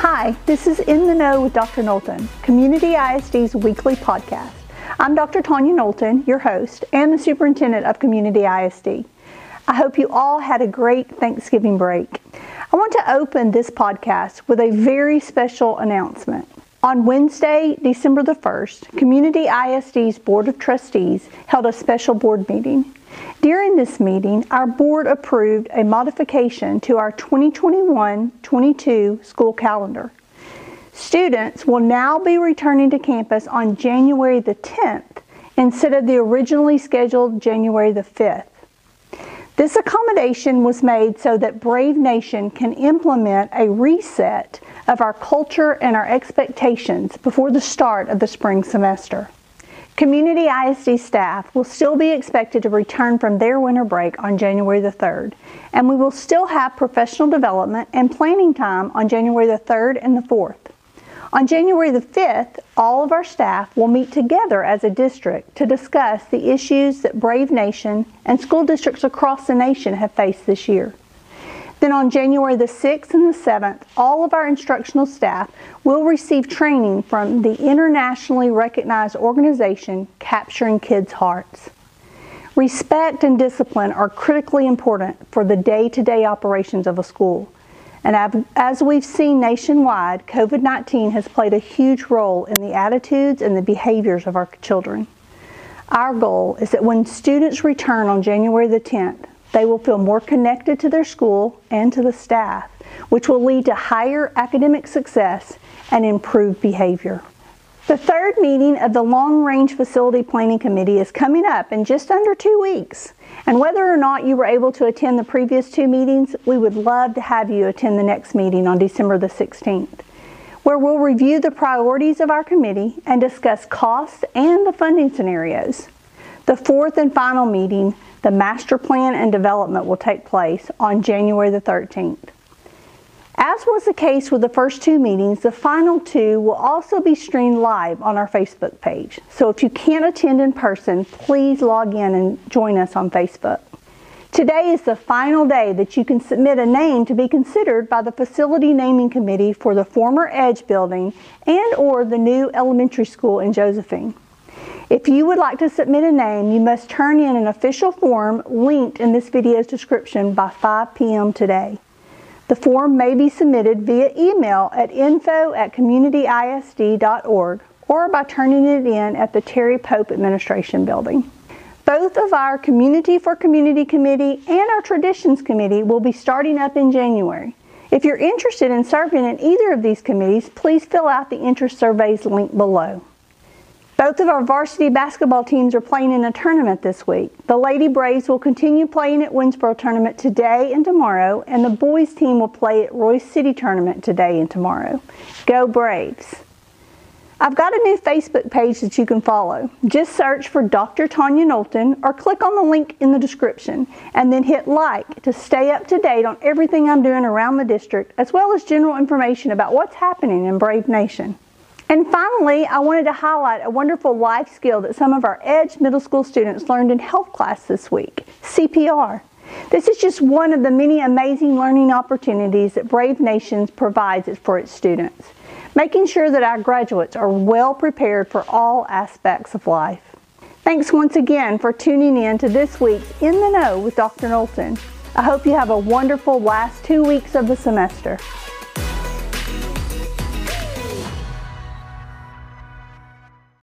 Hi, this is In the Know with Dr. Knowlton, Community ISD's weekly podcast. I'm Dr. Tanya Knowlton, your host and the superintendent of Community ISD. I hope you all had a great Thanksgiving break. I want to open this podcast with a very special announcement. On Wednesday, December the 1st, Community ISD's Board of Trustees held a special board meeting. During this meeting, our board approved a modification to our 2021-22 school calendar. Students will now be returning to campus on January the 10th instead of the originally scheduled January the 5th. This accommodation was made so that Brave Nation can implement a reset of our culture and our expectations before the start of the spring semester. Community ISD staff will still be expected to return from their winter break on January the 3rd, and we will still have professional development and planning time on January the 3rd and the 4th. On January the 5th, all of our staff will meet together as a district to discuss the issues that Brave Nation and school districts across the nation have faced this year. Then on January the 6th and the 7th, all of our instructional staff will receive training from the internationally recognized organization Capturing Kids' Hearts. Respect and discipline are critically important for the day to day operations of a school. And as we've seen nationwide, COVID 19 has played a huge role in the attitudes and the behaviors of our children. Our goal is that when students return on January the 10th, they will feel more connected to their school and to the staff, which will lead to higher academic success and improved behavior. The third meeting of the Long Range Facility Planning Committee is coming up in just under two weeks. And whether or not you were able to attend the previous two meetings, we would love to have you attend the next meeting on December the 16th, where we'll review the priorities of our committee and discuss costs and the funding scenarios. The fourth and final meeting the master plan and development will take place on January the 13th. As was the case with the first two meetings, the final two will also be streamed live on our Facebook page. So if you can't attend in person, please log in and join us on Facebook. Today is the final day that you can submit a name to be considered by the Facility Naming Committee for the former Edge building and or the new elementary school in Josephine. If you would like to submit a name, you must turn in an official form linked in this video's description by 5 p.m. today. The form may be submitted via email at info at communityisd.org or by turning it in at the Terry Pope Administration Building. Both of our Community for Community Committee and our Traditions Committee will be starting up in January. If you're interested in serving in either of these committees, please fill out the interest surveys linked below. Both of our varsity basketball teams are playing in a tournament this week. The Lady Braves will continue playing at Winnsboro Tournament today and tomorrow, and the boys team will play at Royse City Tournament today and tomorrow. Go Braves! I've got a new Facebook page that you can follow. Just search for Dr. Tanya Knowlton or click on the link in the description and then hit like to stay up to date on everything I'm doing around the district as well as general information about what's happening in Brave Nation. And finally, I wanted to highlight a wonderful life skill that some of our Edge Middle School students learned in health class this week, CPR. This is just one of the many amazing learning opportunities that Brave Nations provides for its students, making sure that our graduates are well prepared for all aspects of life. Thanks once again for tuning in to this week's In the Know with Dr. Knowlton. I hope you have a wonderful last two weeks of the semester.